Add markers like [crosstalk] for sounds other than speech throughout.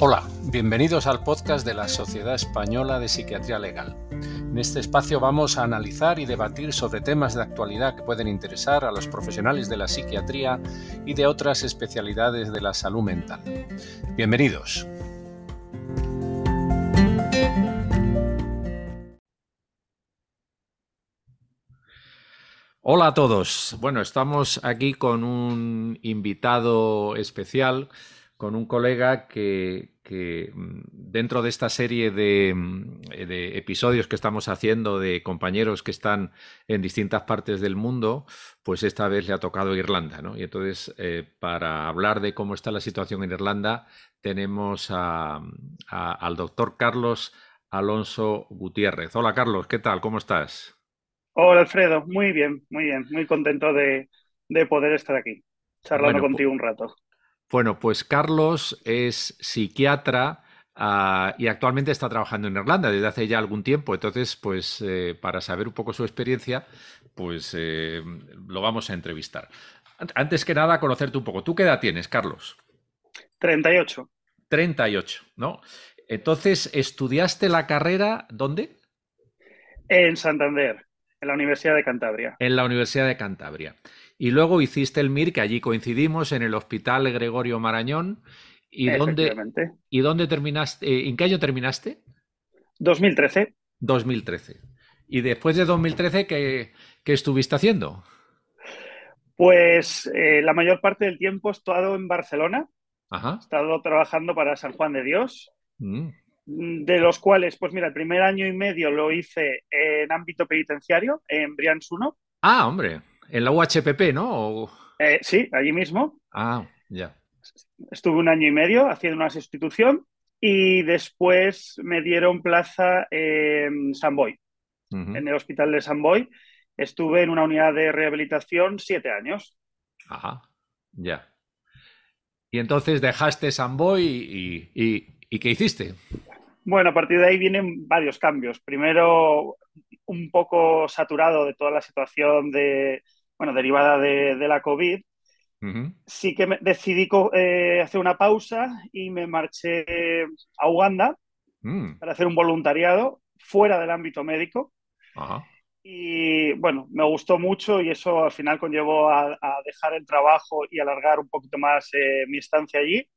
Hola, bienvenidos al podcast de la Sociedad Española de Psiquiatría Legal. En este espacio vamos a analizar y debatir sobre temas de actualidad que pueden interesar a los profesionales de la psiquiatría y de otras especialidades de la salud mental. Bienvenidos. Hola a todos. Bueno, estamos aquí con un invitado especial con un colega que, mm, dentro de esta serie mm, de, episodios que estamos haciendo de compañeros que están en distintas partes del mundo, pues esta vez le ha tocado Irlanda, ¿no? Y entonces, eh, para hablar de cómo está la situación en Irlanda, tenemos al doctor Carlos Alonso Gutiérrez. Hola Carlos, ¿qué tal? ¿Cómo estás? Hola Alfredo, muy bien, muy bien, muy contento de, poder estar aquí, charlando contigo un rato. Bueno, pues Carlos es psiquiatra ah, y actualmente está trabajando en Irlanda desde hace ya algún tiempo. Entonces, pues eh, para saber un poco su experiencia, pues eh, lo vamos a entrevistar. Antes que nada, conocerte un poco. ¿Tú qué edad tienes, Carlos? 38. 38, ¿no? Entonces, ¿estudiaste la carrera dónde? En Santander, en la Universidad de Cantabria. En la Universidad de Cantabria. Y luego hiciste el MIR, que allí coincidimos, en el Hospital Gregorio Marañón. ¿Y dónde, ¿Y dónde terminaste? Eh, ¿En qué año terminaste? 2013. 2013. ¿Y después de 2013 qué, qué estuviste haciendo? Pues eh, la mayor parte del tiempo he estado en Barcelona. He estado trabajando para San Juan de Dios. Mm. De los cuales, pues mira, el primer año y medio lo hice en ámbito penitenciario, en Brians 1. Ah, hombre. En la UHPP, ¿no? Eh, sí, allí mismo. Ah, ya. Estuve un año y medio haciendo una sustitución y después me dieron plaza en San Boy, en el hospital de San Boy. Estuve en una unidad de rehabilitación siete años. Ajá, ya. Y entonces dejaste San Boy y, y ¿qué hiciste? Bueno, a partir de ahí vienen varios cambios. Primero, un poco saturado de toda la situación de, bueno, derivada de, la COVID, sí que me decidí eh, hacer una pausa y me marché a Uganda mm. para hacer un voluntariado fuera del ámbito médico. Y bueno, me gustó mucho y eso al final conllevó a, dejar el trabajo y alargar un poquito más eh, mi estancia allí.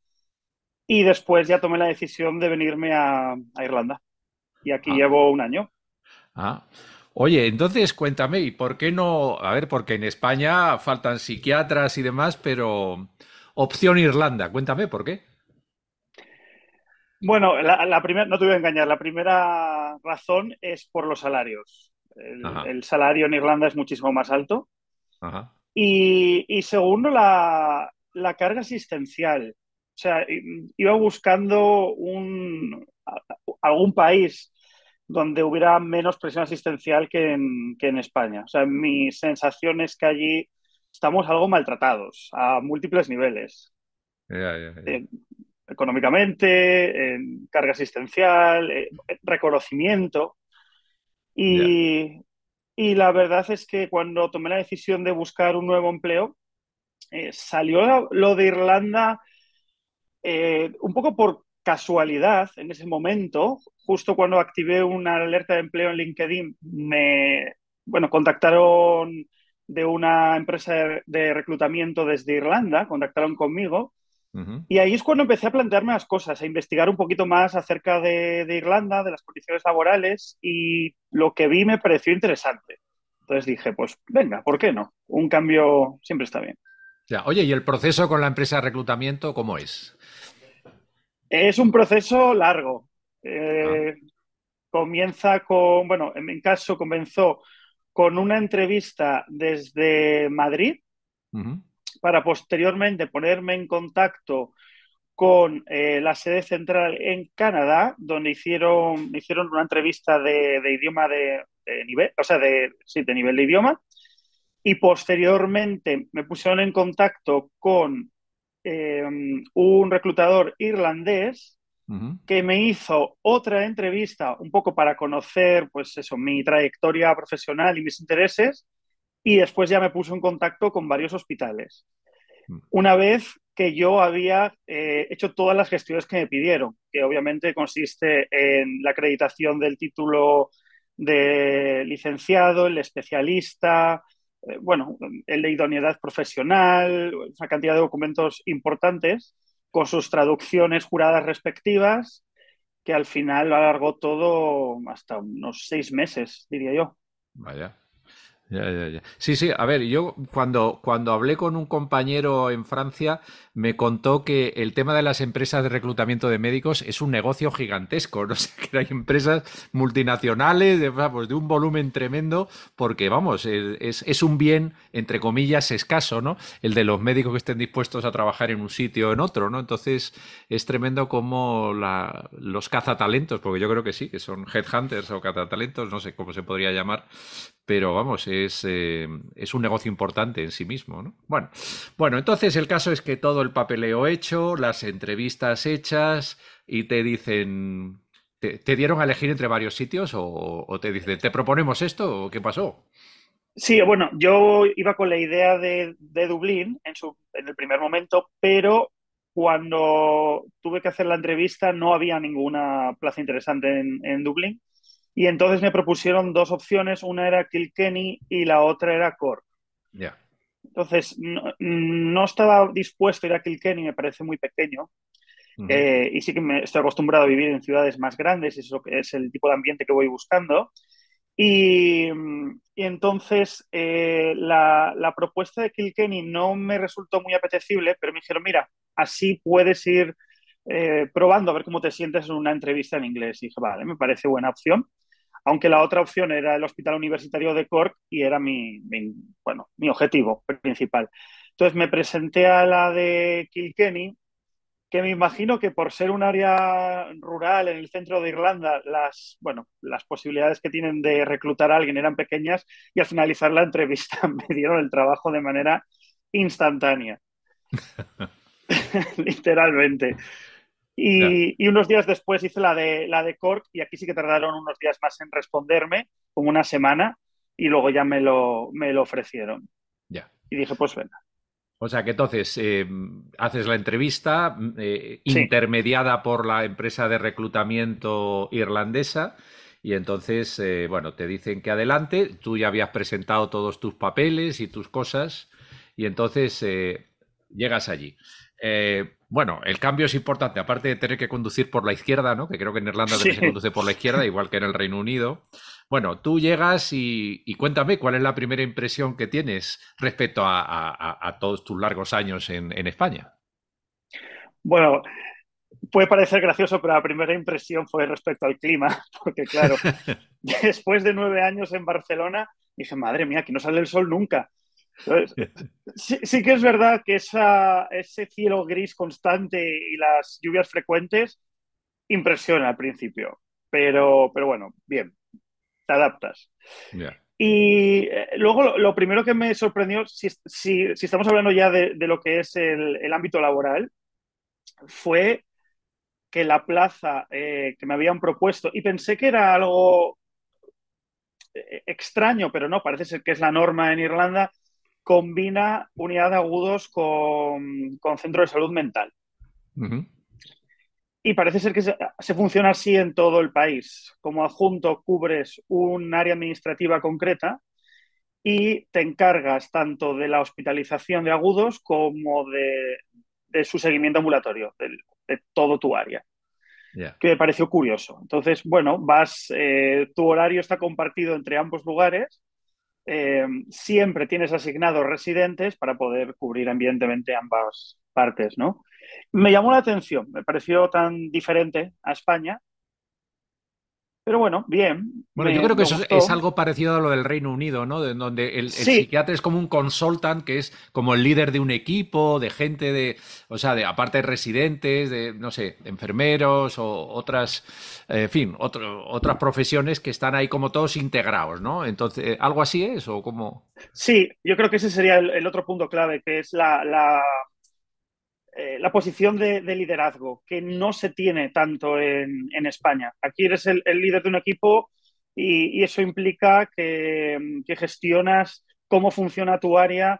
Y después ya tomé la decisión de venirme a, Irlanda. Y aquí ah. llevo un año. Ah. Oye, entonces cuéntame, ¿y por qué no? A ver, porque en España faltan psiquiatras y demás, pero opción Irlanda, cuéntame por qué. Bueno, la, primera, no te voy a engañar, la primera razón es por los salarios. El, salario en Irlanda es muchísimo más alto. Y, segundo, la, carga asistencial. O sea, iba buscando un, algún país donde hubiera menos presión asistencial que en, España. O sea, mi sensación es que allí estamos algo maltratados a múltiples niveles. económicamente, en carga asistencial, reconocimiento. Y, la verdad es que cuando tomé la decisión de buscar un nuevo empleo, eh, salió lo de Irlanda eh, un poco por casualidad en ese momento, justo cuando activé una alerta de empleo en LinkedIn, me bueno, contactaron de una empresa de reclutamiento desde Irlanda, contactaron conmigo. Y ahí es cuando empecé a plantearme las cosas, a investigar un poquito más acerca de, Irlanda, de las condiciones laborales y lo que vi me pareció interesante. Entonces dije, pues venga, ¿por qué no? Un cambio siempre está bien. Ya. Oye, ¿y el proceso con la empresa de reclutamiento cómo es? Es un proceso largo. Eh, comienza con, bueno, en mi caso comenzó con una entrevista desde Madrid para posteriormente ponerme en contacto con eh, la sede central en Canadá, donde hicieron, hicieron una entrevista de, idioma de, nivel, o sea, de, sí, de nivel de idioma, y posteriormente me pusieron en contacto con Em, un reclutador irlandés que me hizo otra entrevista un poco para conocer, pues eso, mi trayectoria profesional y mis intereses, y después ya me puso en contacto con varios hospitales. Mm. Una vez que yo había eh, hecho todas las gestiones que me pidieron, que obviamente consiste en la acreditación del título de licenciado, el especialista, bueno, el de idoneidad profesional, una cantidad de documentos importantes con sus traducciones juradas respectivas, que al final alargó todo hasta unos seis meses, diría yo. Vaya. Sí, sí, a ver, yo cuando, cuando hablé con un compañero en Francia me contó que el tema de las empresas de reclutamiento de médicos es un negocio gigantesco, [laughs] no sé, que hay empresas multinacionales de, pues, de un volumen tremendo, porque vamos, es, es, un bien, entre comillas, escaso, ¿no? El de los médicos que estén dispuestos a trabajar en un sitio o en otro, ¿no? Entonces es tremendo como la, los cazatalentos, porque yo creo que sí, que son headhunters o cazatalentos, no sé cómo se podría llamar, pero vamos, es, eh, es, un negocio importante en sí mismo. ¿no? Bueno, bueno, entonces el caso es que todo el papeleo hecho, las entrevistas hechas y te dicen, ¿te, dieron a elegir entre varios sitios o, te dicen, ¿te proponemos esto o qué pasó? Sí, bueno, yo iba con la idea de, Dublín en, su, en el primer momento, pero cuando tuve que hacer la entrevista no había ninguna plaza interesante en, en Dublín y entonces me propusieron dos opciones, una era Kilkenny y la otra era Cork. Ya. Entonces, no, estaba dispuesto a ir a Kilkenny, me parece muy pequeño. Eh, y sí que me estoy acostumbrado a vivir en ciudades más grandes, eso es el tipo de ambiente que voy buscando. Y, entonces eh, la, la, propuesta de Kilkenny no me resultó muy apetecible, pero me dijeron, mira, así puedes ir eh, probando a ver cómo te sientes en una entrevista en inglés. Y dije, vale, me parece buena opción. Aunque la otra opción era el Hospital Universitario de Cork y era mi, bueno, mi objetivo principal. Entonces me presenté a la de Kilkenny, que me imagino que por ser un área rural en el centro de Irlanda, las, bueno, las posibilidades que tienen de reclutar a alguien eran pequeñas y al finalizar la entrevista [laughs] me dieron el trabajo de manera instantánea. [laughs] [laughs] Literalmente. Y, unos días después hice la de, la de Cork y aquí sí que tardaron unos días más en responderme, como una semana, y luego ya me lo, me lo ofrecieron. Ya. Y dije, pues venga. O sea que entonces eh, haces la entrevista eh, intermediada por la empresa de reclutamiento irlandesa y entonces, eh, bueno, te dicen que adelante, tú ya habías presentado todos tus papeles y tus cosas y entonces llegas allí. Eh, bueno, el cambio es importante, aparte de tener que conducir por la izquierda, ¿no? Que creo que en Irlanda se conduce por la izquierda, igual que en el Reino Unido. Bueno, tú llegas y, cuéntame cuál es la primera impresión que tienes respecto a, todos tus largos años en, España. Bueno, puede parecer gracioso, pero la primera impresión fue respecto al clima, [laughs] porque claro, [laughs] después de nueve años en Barcelona, dije, madre mía, aquí no sale el sol nunca sí, que es verdad que ese cielo gris constante y las lluvias frecuentes impresiona al principio, pero, pero bueno, bien, te adaptas. Y eh, luego lo, primero que me sorprendió, si, estamos hablando ya de, lo que es el, ámbito laboral, fue que la plaza eh, que me habían propuesto, y pensé que era algo eh, extraño, pero no, parece ser que es la norma en Irlanda, combina unidad de agudos con, centro de salud mental. Y parece ser que se, funciona así en todo el país. Como adjunto cubres un área administrativa concreta y te encargas tanto de la hospitalización de agudos como de, su seguimiento ambulatorio, de, todo tu área. Que me pareció curioso. Entonces, bueno, vas, eh, tu horario está compartido entre ambos lugares eh, siempre tienes asignados residentes para poder cubrir evidentemente ambas partes, ¿no? Me llamó la atención, me pareció tan diferente a España pero bueno, bien. Bueno, yo creo que eso es algo parecido a lo del Reino Unido, ¿no? De, donde el, psiquiatra es como un consultant, que es como el líder de un equipo, de gente de, o sea, de aparte de residentes, de, no sé, enfermeros o otras, en fin, otras profesiones que están ahí como todos integrados, ¿no? Entonces, ¿algo así es o cómo? Sí, yo creo que ese sería el, otro punto clave, que es la eh, la posición de, liderazgo, que no se tiene tanto en, España. Aquí eres el, líder de un equipo y, eso implica que, gestionas cómo funciona tu área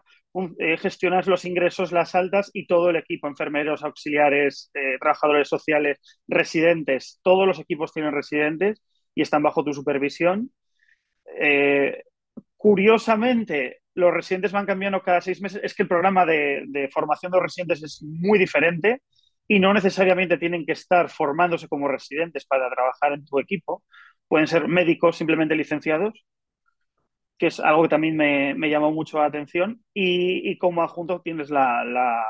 eh, gestionas los ingresos, las altas y todo el equipo, enfermeros, auxiliares, eh, trabajadores sociales, residentes, todos los equipos tienen residentes y están bajo tu supervisión. Curiosamente, los residentes van cambiando cada seis meses. Es que el programa de, formación de los residentes es muy diferente y no necesariamente tienen que estar formándose como residentes para trabajar en tu equipo. Pueden ser médicos simplemente licenciados que es algo que también me, llamó mucho la atención, y, como adjunto tienes la,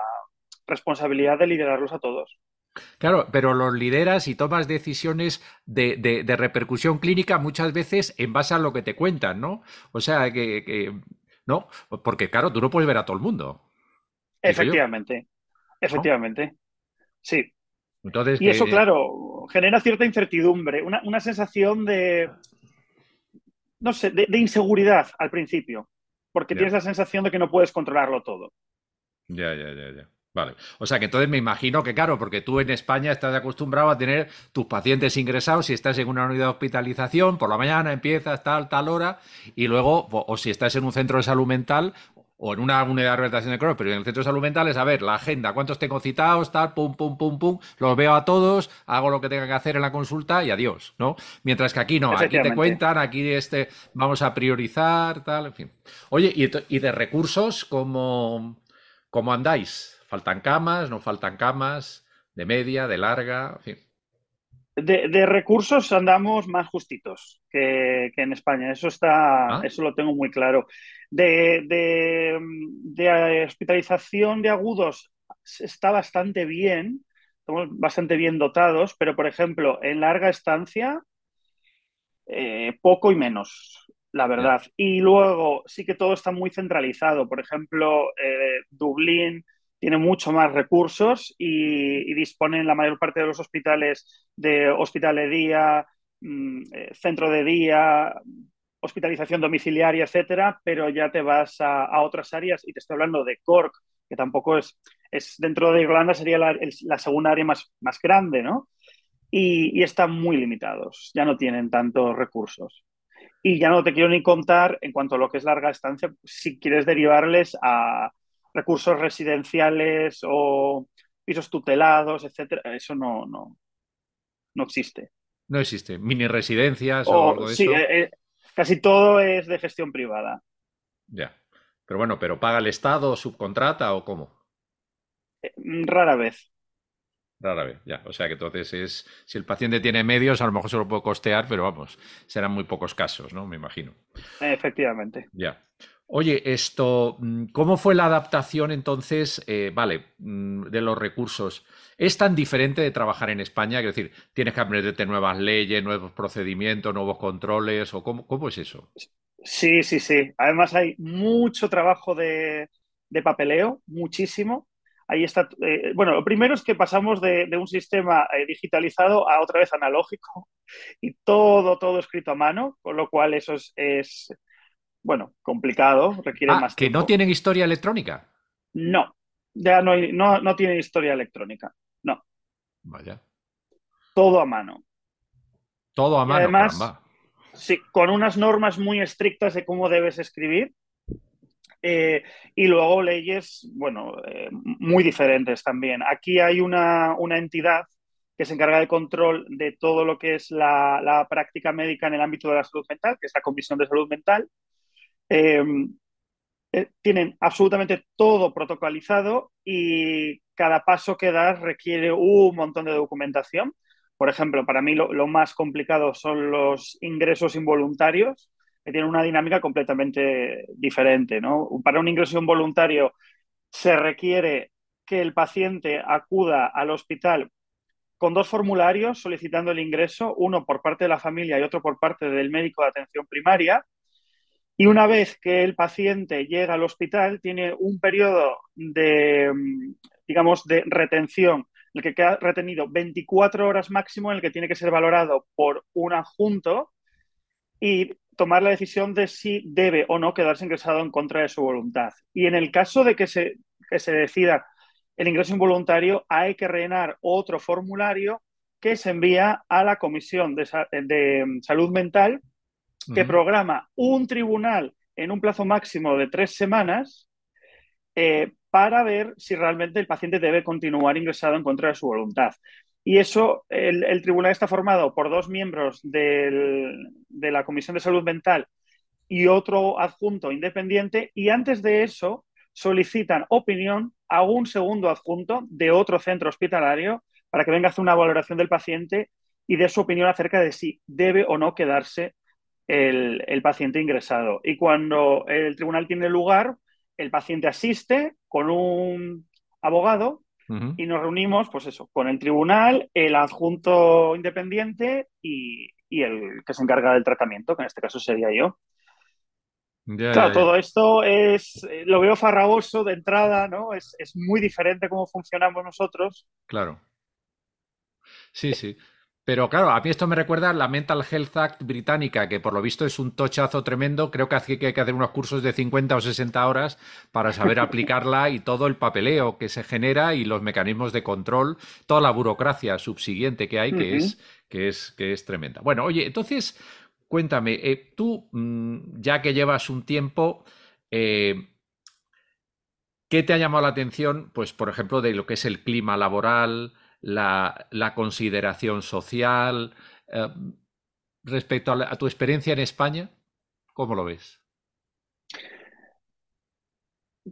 responsabilidad de liderarlos a todos. Claro, pero los lideras y tomas decisiones de, repercusión clínica muchas veces en base a lo que te cuentan, ¿no? O sea, que ¿no? Porque claro, tú no puedes ver a todo el mundo. Efectivamente, efectivamente. ¿No? Sí. Entonces, y que... eso, claro, genera cierta incertidumbre, una, una sensación de, no sé, de, de, inseguridad al principio, porque ya. tienes la sensación de que no puedes controlarlo todo. Ya, ya, ya, ya. Vale. O sea que entonces me imagino que, claro, porque tú en España estás acostumbrado a tener tus pacientes ingresados si estás en una unidad de hospitalización, por la mañana empiezas tal, tal hora, y luego, o, o si estás en un centro de salud mental, o en una unidad de rehabilitación de Crohn, pero en el centro de salud mental es a ver la agenda, cuántos tengo citados, tal, pum, pum, pum, pum, los veo a todos, hago lo que tenga que hacer en la consulta y adiós, ¿no? Mientras que aquí no, aquí te cuentan, aquí este, vamos a priorizar, tal, en fin. Oye, ¿y, y de recursos cómo, cómo andáis? ¿Faltan camas? ¿No faltan camas? ¿De media, de larga? En fin. De, de, recursos andamos más justitos que, que en España, eso está, ¿Ah? eso lo tengo muy claro. De, de, de, hospitalización de agudos está bastante bien, estamos bastante bien dotados, pero por ejemplo, en larga estancia, eh, poco y menos, la verdad. Y luego sí que todo está muy centralizado, por ejemplo, eh, Dublín tiene mucho más recursos y, y dispone la mayor parte de los hospitales de hospital de día, mmm, centro de día, hospitalización domiciliaria, etcétera, pero ya te vas a, a, otras áreas y te estoy hablando de Cork, que tampoco es, es dentro de Irlanda sería la, el, la segunda área más, más grande, ¿no? Y, y, están muy limitados, ya no tienen tantos recursos. Y ya no te quiero ni contar en cuanto a lo que es larga estancia, si quieres derivarles a, recursos residenciales o pisos tutelados, etcétera, eso no, no, no existe. No existe. Mini residencias o, o algo de sí, eso. Eh, casi todo es de gestión privada. Ya. Pero bueno, ¿pero paga el Estado, subcontrata o cómo? Eh, rara vez. Rara vez, ya. O sea que entonces es. Si el paciente tiene medios, a lo mejor se lo puede costear, pero vamos, serán muy pocos casos, ¿no? Me imagino. Efectivamente. Ya. Oye, esto, mm, ¿cómo fue la adaptación entonces, eh, vale, mm, de los recursos? ¿Es tan diferente de trabajar en España? Es decir, tienes que aprenderte nuevas leyes, nuevos procedimientos, nuevos controles, o cómo, es eso? Sí, sí, sí. Además hay mucho trabajo de, papeleo, muchísimo. Ahí está. Eh, bueno, lo primero es que pasamos de, un sistema eh, digitalizado a otra vez analógico y todo, todo escrito a mano, con lo cual eso es, es bueno, complicado, requiere ah, más tiempo. ¿Que no tienen historia electrónica? No, ya no, hay, no, no tienen historia electrónica, no. Vaya. Todo a mano. Todo a mano, y además, caramba. Sí, con unas normas muy estrictas de cómo debes escribir. Eh, y luego leyes, bueno, eh, muy diferentes también. Aquí hay una, una, entidad que se encarga del control de todo lo que es la, la, práctica médica en el ámbito de la salud mental, que es la Comisión de Salud Mental, eh, eh, tienen absolutamente todo protocolizado y cada paso que das requiere un montón de documentación. Por ejemplo, para mí lo, lo, más complicado son los ingresos involuntarios, que tienen una dinámica completamente diferente. ¿no? Para un ingreso involuntario se requiere que el paciente acuda al hospital con dos formularios solicitando el ingreso, uno por parte de la familia y otro por parte del médico de atención primaria, y una vez que el paciente llega al hospital, tiene un periodo de, digamos, de retención, el que queda retenido 24 horas máximo, en el que tiene que ser valorado por un adjunto y tomar la decisión de si debe o no quedarse ingresado en contra de su voluntad. Y en el caso de que se, que se decida el ingreso involuntario, hay que rellenar otro formulario que se envía a la Comisión de, de Salud Mental que programa un tribunal en un plazo máximo de tres semanas eh, para ver si realmente el paciente debe continuar ingresado en contra de su voluntad. Y eso, el, tribunal está formado por dos miembros de la Comisión de Salud Mental y otro adjunto independiente, y antes de eso solicitan opinión a un segundo adjunto de otro centro hospitalario para que venga a hacer una valoración del paciente y dé su opinión acerca de si debe o no quedarse el, el paciente ingresado. Y cuando el tribunal tiene lugar, el paciente asiste con un abogado y nos reunimos, pues eso, con el tribunal, el adjunto independiente y, el que se encarga del tratamiento, que en este caso sería yo. claro, todo esto es, eh, lo veo farragoso de entrada, ¿no? Es, es muy diferente cómo funcionamos nosotros. Claro. Sí, sí. Pero claro, a mí esto me recuerda a la Mental Health Act británica, que por lo visto es un tochazo tremendo. Creo que hay que hacer unos cursos de 50 o 60 horas para saber [laughs] aplicarla y todo el papeleo que se genera y los mecanismos de control, toda la burocracia subsiguiente que hay, que, es, que, es, que es tremenda. Bueno, oye, entonces, cuéntame, eh, tú, mm, ya que llevas un tiempo, eh, ¿qué te ha llamado la atención? Pues, por ejemplo, de lo que es el clima laboral la, consideración social. Eh, respecto a, tu experiencia en España, ¿cómo lo ves?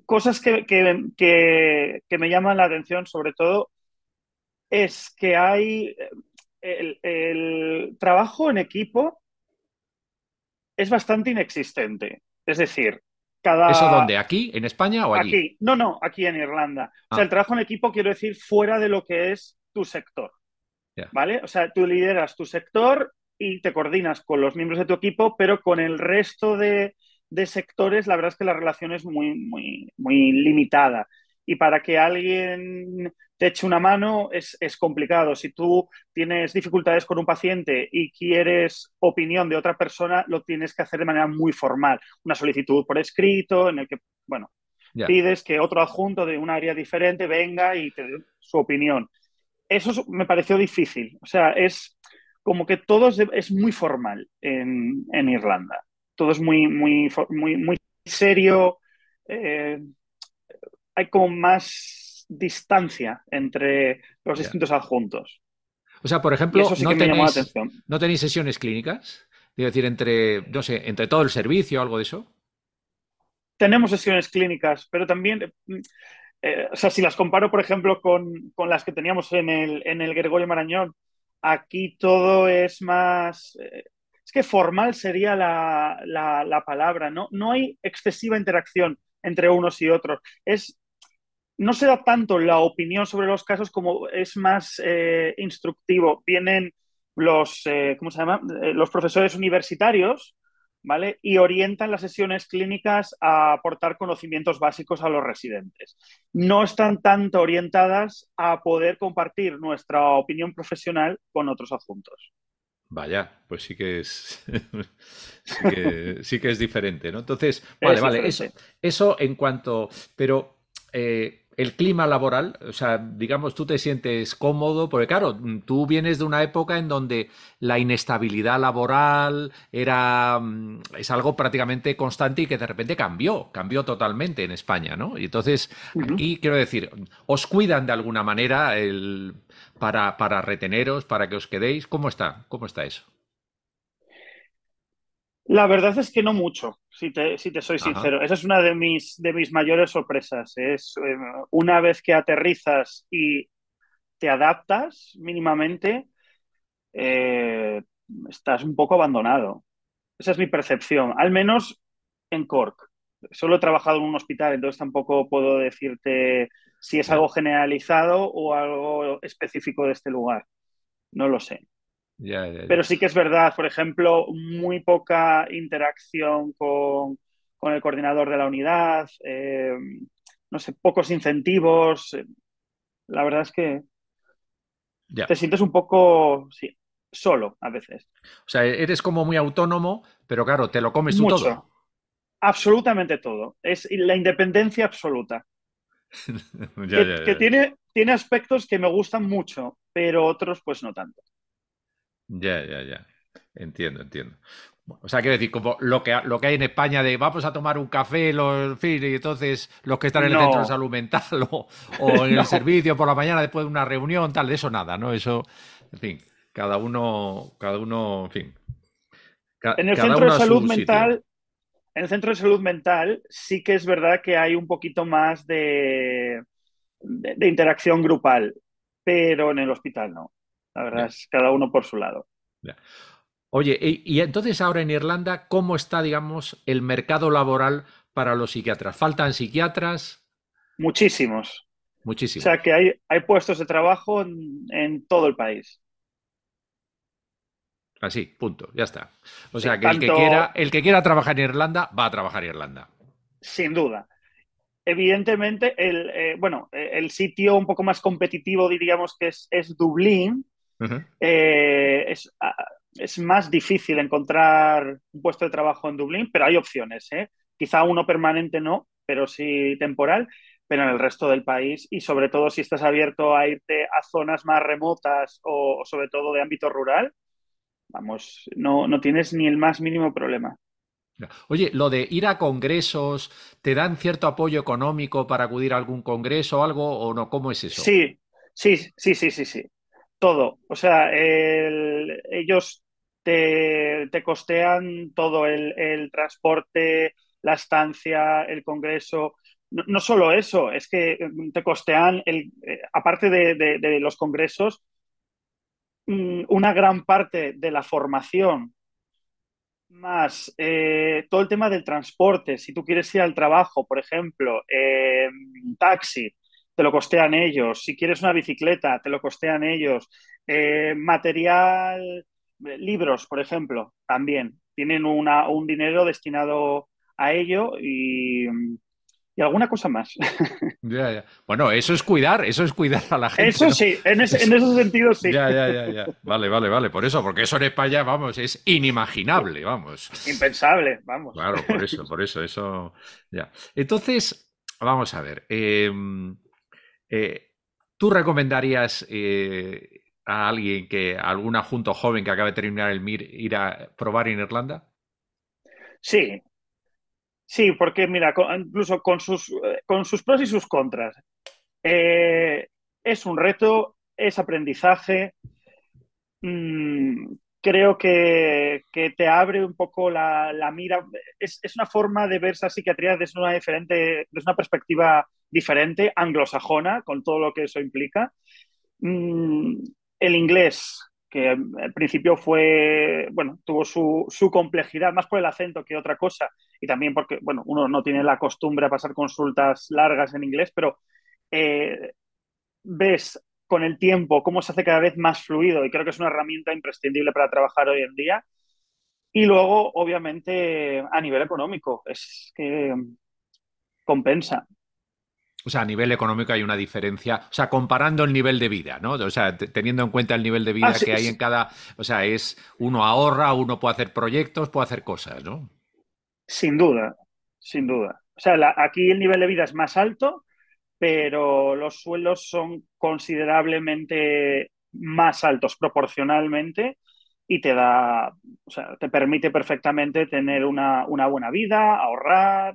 Cosas que, que, me llaman la atención, sobre todo, es que hay el, trabajo en equipo es bastante inexistente. Es decir, cada... ¿Eso dónde? ¿Aquí? ¿En España o allí? Aquí. No, no, aquí en Irlanda. O sea, ah. el trabajo en equipo, quiero decir, fuera de lo que es tu sector. ¿Vale? O sea, tú lideras tu sector y te coordinas con los miembros de tu equipo, pero con el resto de, sectores, la verdad es que la relación es muy, muy, muy limitada. Y para que alguien te eche una mano es, es, complicado. Si tú tienes dificultades con un paciente y quieres opinión de otra persona, lo tienes que hacer de manera muy formal. Una solicitud por escrito en el que, bueno, pides que otro adjunto de un área diferente venga y te dé su opinión eso me pareció difícil. O sea, es como que todo es, muy formal en, Irlanda. Todo es muy, muy, muy, muy serio. Eh, hay como más distancia entre los distintos adjuntos. O sea, por ejemplo, no, tenéis, ¿no tenéis sesiones clínicas? Es decir, entre, no sé, entre todo el servicio o algo de eso. Tenemos sesiones clínicas, pero también eh, o sea, si las comparo, por ejemplo, con, las que teníamos en el, en el Gregorio Marañón, aquí todo es más... Eh, es que formal sería la, palabra, ¿no? No hay excesiva interacción entre unos y otros. Es, no se da tanto la opinión sobre los casos como es más eh, instructivo. Vienen los, ¿cómo se llama? los profesores universitarios ¿vale? Y orientan las sesiones clínicas a aportar conocimientos básicos a los residentes. No están tanto orientadas a poder compartir nuestra opinión profesional con otros adjuntos. Vaya, pues sí que es [laughs] sí que, es diferente, ¿no? Entonces, vale, vale, eso, eso en cuanto, pero eh, el clima laboral, o sea, digamos, tú te sientes cómodo, porque claro, tú vienes de una época en donde la inestabilidad laboral era mm, es algo prácticamente constante y que de repente cambió, cambió totalmente en España, ¿no? Y entonces, aquí quiero decir, os cuidan de alguna manera el, para, para reteneros, para que os quedéis. ¿Cómo está? ¿Cómo está eso? La verdad es que no mucho, si te, si te soy sincero. Esa es una de mis, de mis mayores sorpresas. Es eh, una vez que aterrizas y te adaptas mínimamente, eh, estás un poco abandonado. Esa es mi percepción, al menos en Cork. Solo he trabajado en un hospital, entonces tampoco puedo decirte si es algo generalizado o algo específico de este lugar. No lo sé. Pero sí que es verdad, por ejemplo, muy poca interacción con, el coordinador de la unidad, eh, no sé, pocos incentivos. Eh, la verdad es que te sientes un poco sí, solo a veces. O sea, eres como muy autónomo, pero claro, te lo comes tú todo. Absolutamente todo. Es la independencia absoluta. [laughs] que, tiene, tiene aspectos que me gustan mucho, pero otros pues no tanto. Ya, ya, ya. Entiendo, entiendo. O sea, quiero decir, como lo que, lo que hay en España de vamos a tomar un café, los, en fin, y entonces los que están en el centro de salud mental [laughs] o, en el [laughs] servicio por la mañana después de una reunión, tal, de eso nada, ¿no? Eso, en fin, cada uno, cada uno, en fin. en el centro de salud mental, en el centro de salud mental sí que es verdad que hay un poquito más de, de, interacción grupal, pero en el hospital no. La verdad es cada uno por su lado. Oye, y, entonces ahora en Irlanda, ¿cómo está, digamos, el mercado laboral para los psiquiatras? ¿Faltan psiquiatras? Muchísimos. Muchísimos. O sea que hay, hay puestos de trabajo en, todo el país. Así, punto, ya está. O sea que, el, que quiera, el que quiera trabajar en Irlanda va a trabajar en Irlanda. Sin duda. Evidentemente, el, eh, bueno, el sitio un poco más competitivo diríamos que es, es Dublín. Eh, es, es más difícil encontrar un puesto de trabajo en Dublín, pero hay opciones. ¿eh? Quizá uno permanente no, pero sí temporal, pero en el resto del país y sobre todo si estás abierto a irte a zonas más remotas o, sobre todo de ámbito rural, vamos, no, no tienes ni el más mínimo problema. Oye, lo de ir a congresos, ¿te dan cierto apoyo económico para acudir a algún congreso o algo o no? ¿Cómo es eso? Sí, sí, sí, sí, sí, sí todo. O sea, ellos te, costean todo, el, transporte, la estancia, el congreso. No, solo eso, es que mm, te costean, el, eh, aparte de, los congresos, mm, una gran parte de la formación, más eh, todo el tema del transporte. Si tú quieres ir al trabajo, por ejemplo, taxi, te lo costean ellos. Si quieres una bicicleta, te lo costean ellos. Eh, material, libros, por ejemplo, también. Tienen un dinero destinado a ello y, alguna cosa más. [laughs] Bueno, eso es cuidar, eso es cuidar a la gente. Eso sí, en ese, sentido sí. Ya, ya, ya, ya. Vale, vale, vale. Por eso, porque eso en España, vamos, es inimaginable, vamos. Impensable, vamos. Claro, por eso, por eso, eso. Ya. Entonces, vamos a ver. Eh, eh, ¿Tú recomendarías eh, a alguien que, a algún adjunto joven que acabe de terminar el MIR, ir a probar en Irlanda? Sí, sí, porque mira, incluso con sus, con sus pros y sus contras. Eh, es un reto, es aprendizaje. Mm, creo que, te abre un poco la, mira. Es, es, una forma de ver esa psiquiatría desde una, diferente, desde una perspectiva diferente, anglosajona, con todo lo que eso implica. Mm, el inglés, que al principio fue, bueno, tuvo su, complejidad, más por el acento que otra cosa, y también porque, bueno, uno no tiene la costumbre a pasar consultas largas en inglés, pero eh, ves con el tiempo cómo se hace cada vez más fluido y creo que es una herramienta imprescindible para trabajar hoy en día. Y luego, obviamente, a nivel económico, es que compensa. O sea, a nivel económico hay una diferencia, o sea, comparando el nivel de vida, ¿no? O sea, teniendo en cuenta el nivel de vida ah, que hay en cada, o sea, es uno ahorra, uno puede hacer proyectos, puede hacer cosas, ¿no? Sin duda, sin duda. O sea, aquí el nivel de vida es más alto, pero los sueldos son considerablemente más altos proporcionalmente y te da, o sea, te permite perfectamente tener una, una buena vida, ahorrar,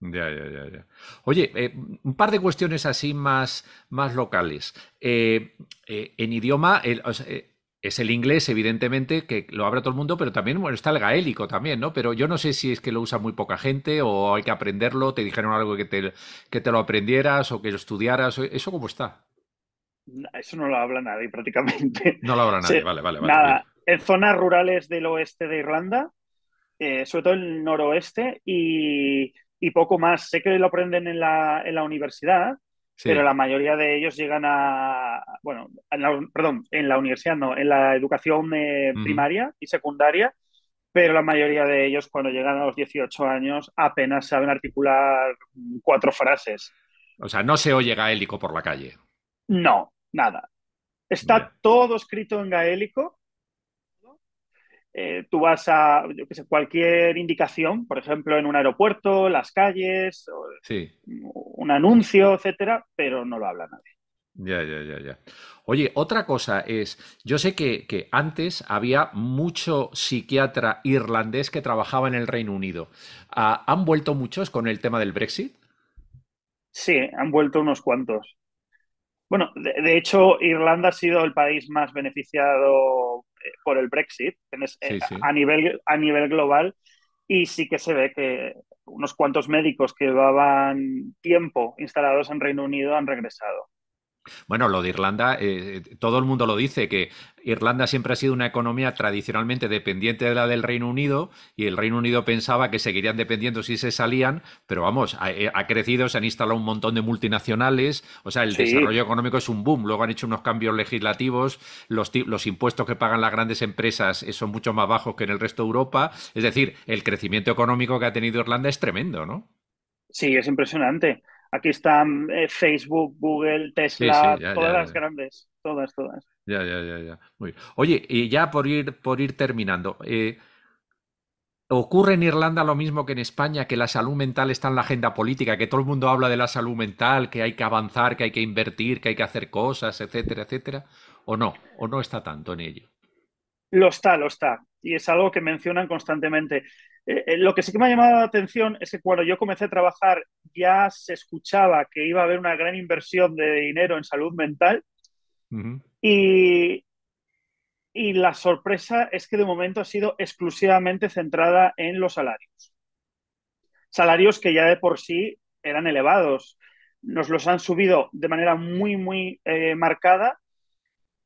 ya, ya, ya, ya. Oye, eh, un par de cuestiones así más, más locales. Eh, eh, en idioma, es el inglés, evidentemente, que lo habla todo el mundo, pero también bueno, está el gaélico también, ¿no? Pero yo no sé si es que lo usa muy poca gente o hay que aprenderlo, te dijeron algo que te, que te lo aprendieras o que lo estudiaras, ¿eso cómo está? Eso no lo habla nadie [laughs] prácticamente. No lo habla nadie, vale, vale, vale. Nada, en zonas rurales del oeste de Irlanda, sobre todo el noroeste, y y poco más. Sé que lo aprenden en la, en la universidad, pero la mayoría de ellos llegan a, bueno, perdón, en la universidad no, en la educación eh, primaria y secundaria, pero la mayoría de ellos cuando llegan a los 18 años apenas saben articular cuatro frases. O sea, no se oye gaélico por la calle. No, nada. Está todo escrito en gaélico eh, tú vas a cualquier indicación, por ejemplo, en un aeropuerto, las calles, un anuncio, etcétera, pero no lo habla nadie. Ya, ya, ya, ya. Oye, otra cosa es, yo sé que, antes había mucho psiquiatra irlandés que trabajaba en el Reino Unido. Ah, ¿Han vuelto muchos con el tema del Brexit? Sí, han vuelto unos cuantos. Bueno, de, hecho, Irlanda ha sido el país más beneficiado por el Brexit eh, A, nivel, a nivel global y sí que se ve que unos cuantos médicos que llevaban tiempo instalados en Reino Unido han regresado. Bueno, lo de Irlanda, eh, todo el mundo lo dice, que Irlanda siempre ha sido una economía tradicionalmente dependiente de la del Reino Unido y el Reino Unido pensaba que seguirían dependiendo si se salían, pero vamos, ha, eh, crecido, se han instalado un montón de multinacionales, o sea, el desarrollo económico es un boom, luego han hecho unos cambios legislativos, los, los impuestos que pagan las grandes empresas eh, son mucho más bajos que en el resto de Europa, es decir, el crecimiento económico que ha tenido Irlanda es tremendo, ¿no? Sí, es impresionante. Aquí están eh, Facebook, Google, Tesla, todas las grandes, todas, todas. Ya, ya, ya, ya. Oye, y ya por ir, por ir terminando, eh, ¿ocurre en Irlanda lo mismo que en España, que la salud mental está en la agenda política, que todo el mundo habla de la salud mental, que hay que avanzar, que hay que invertir, que hay que hacer cosas, etcétera, etcétera? ¿O no? ¿O no está tanto en ello? Lo está, lo está. Y es algo que mencionan constantemente. Eh, eh, lo que sí que me ha llamado la atención es que cuando yo comencé a trabajar ya se escuchaba que iba a haber una gran inversión de dinero en salud mental y, y la sorpresa es que de momento ha sido exclusivamente centrada en los salarios. Salarios que ya de por sí eran elevados. Nos los han subido de manera muy, muy eh, marcada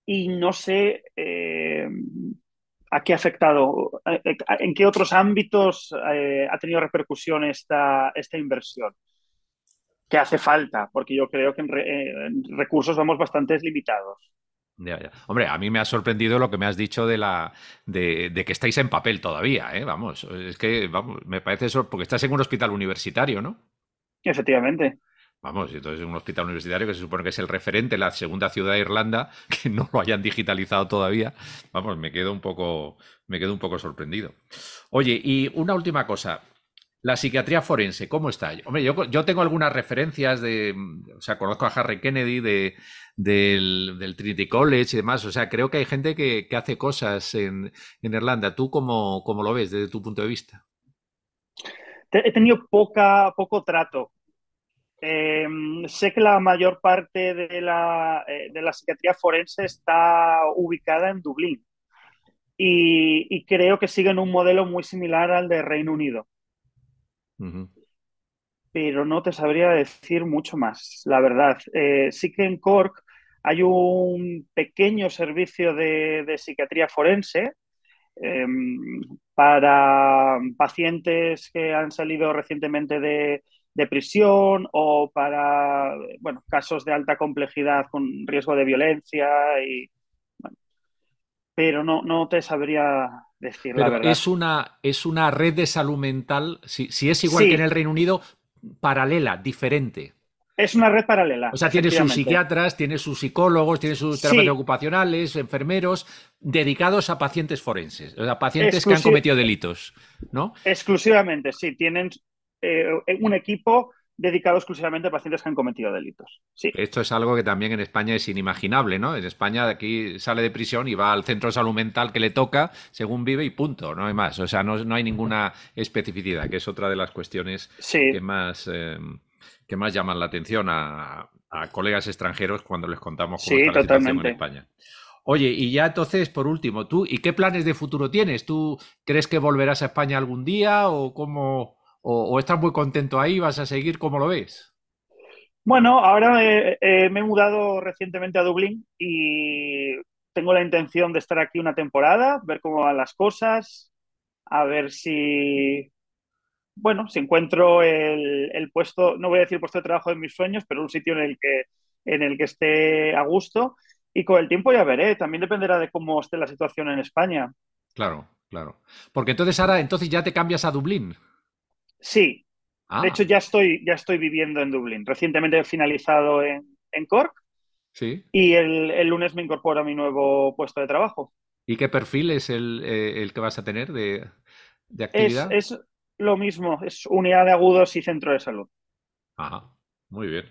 y no sé ¿A qué ha afectado? ¿En qué otros ámbitos eh, ha tenido repercusión esta, esta inversión? ¿Qué hace falta? Porque yo creo que en, recursos vamos bastante limitados. Hombre, a mí me ha sorprendido lo que me has dicho de la de, que estáis en papel todavía, ¿eh? Vamos, es que vamos, me parece eso, porque estás en un hospital universitario, ¿no? Efectivamente. Vamos, entonces un hospital universitario que se supone que es el referente, la segunda ciudad de Irlanda, [laughs] que no lo hayan digitalizado todavía. Vamos, me quedo un poco, me quedo un poco sorprendido. Oye, y una última cosa. La psiquiatría forense, ¿cómo está? Hombre, yo, tengo algunas referencias de, o sea, conozco a Harry Kennedy de, del, Trinity College y demás, o sea, creo que hay gente que, hace cosas en, Irlanda. ¿Tú cómo, cómo, lo ves desde tu punto de vista? He tenido poca, poco trato Em, sé que la mayor parte de la, eh, de la, psiquiatría forense está ubicada en Dublín y, creo que siguen un modelo muy similar al de Reino Unido. Pero no te sabría decir mucho más, la verdad. Eh, sí que en Cork hay un pequeño servicio de, de psiquiatría forense em, para pacientes que han salido recientemente de, de prisión o para bueno, casos de alta complejidad con riesgo de violencia y pero no, no te sabría decir la verdad. Es una, es una red de salud mental, si, si es igual que en el Reino Unido, paralela, diferente. Es una red paralela. O sea, tiene sus psiquiatras, tiene sus psicólogos, tiene sus terapeutas ocupacionales, enfermeros, dedicados a pacientes forenses, o sea, pacientes que han cometido delitos, ¿no? Exclusivamente, sí. Tienen eh, un equipo dedicado exclusivamente a pacientes que han cometido delitos. Sí. Esto es algo que también en España es inimaginable, ¿no? En España aquí sale de prisión y va al centro de salud mental que le toca según vive y punto, no hay más. O sea, no, hay ninguna especificidad, que es otra de las cuestiones que, más, eh, que más llaman la atención a, colegas extranjeros cuando les contamos cómo está la situación en España. Oye, y ya entonces, por último, ¿tú y qué planes de futuro tienes? ¿Tú crees que volverás a España algún día o cómo, o, estás muy contento ahí? ¿Vas a seguir? ¿Cómo lo ves? Bueno, ahora me he mudado recientemente a Dublín y tengo la intención de estar aquí una temporada, ver cómo van las cosas, a ver si, bueno, si encuentro el, puesto, no voy a decir puesto de trabajo de mis sueños, pero un sitio en el que, en el que esté a gusto. Y con el tiempo ya veré, también dependerá de cómo esté la situación en España. Claro, claro. Porque entonces ahora, entonces ya te cambias a Dublín. Sí. De ah. hecho, ya estoy, ya estoy viviendo en Dublín. Recientemente he finalizado en, Cork. Sí. Y el, lunes me incorporo a mi nuevo puesto de trabajo. ¿Y qué perfil es el, eh, que vas a tener de, actividad? Es, lo mismo, es unidad de agudos y centro de salud. Ajá, muy bien.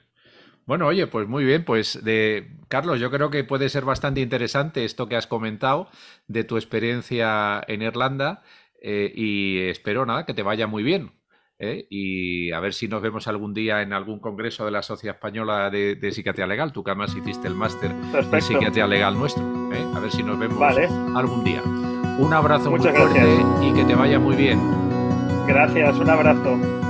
Bueno, oye, pues muy bien, pues de Carlos, yo creo que puede ser bastante interesante esto que has comentado de tu experiencia en Irlanda eh, y espero nada que te vaya muy bien. ¿Eh? Y a ver si nos vemos algún día en algún congreso de la Sociedad Española de, Psiquiatría Legal. Tú que además hiciste el máster de Psiquiatría Legal nuestro. ¿eh? A ver si nos vemos algún día. Un abrazo muy fuerte y que te vaya muy bien. Gracias, un abrazo.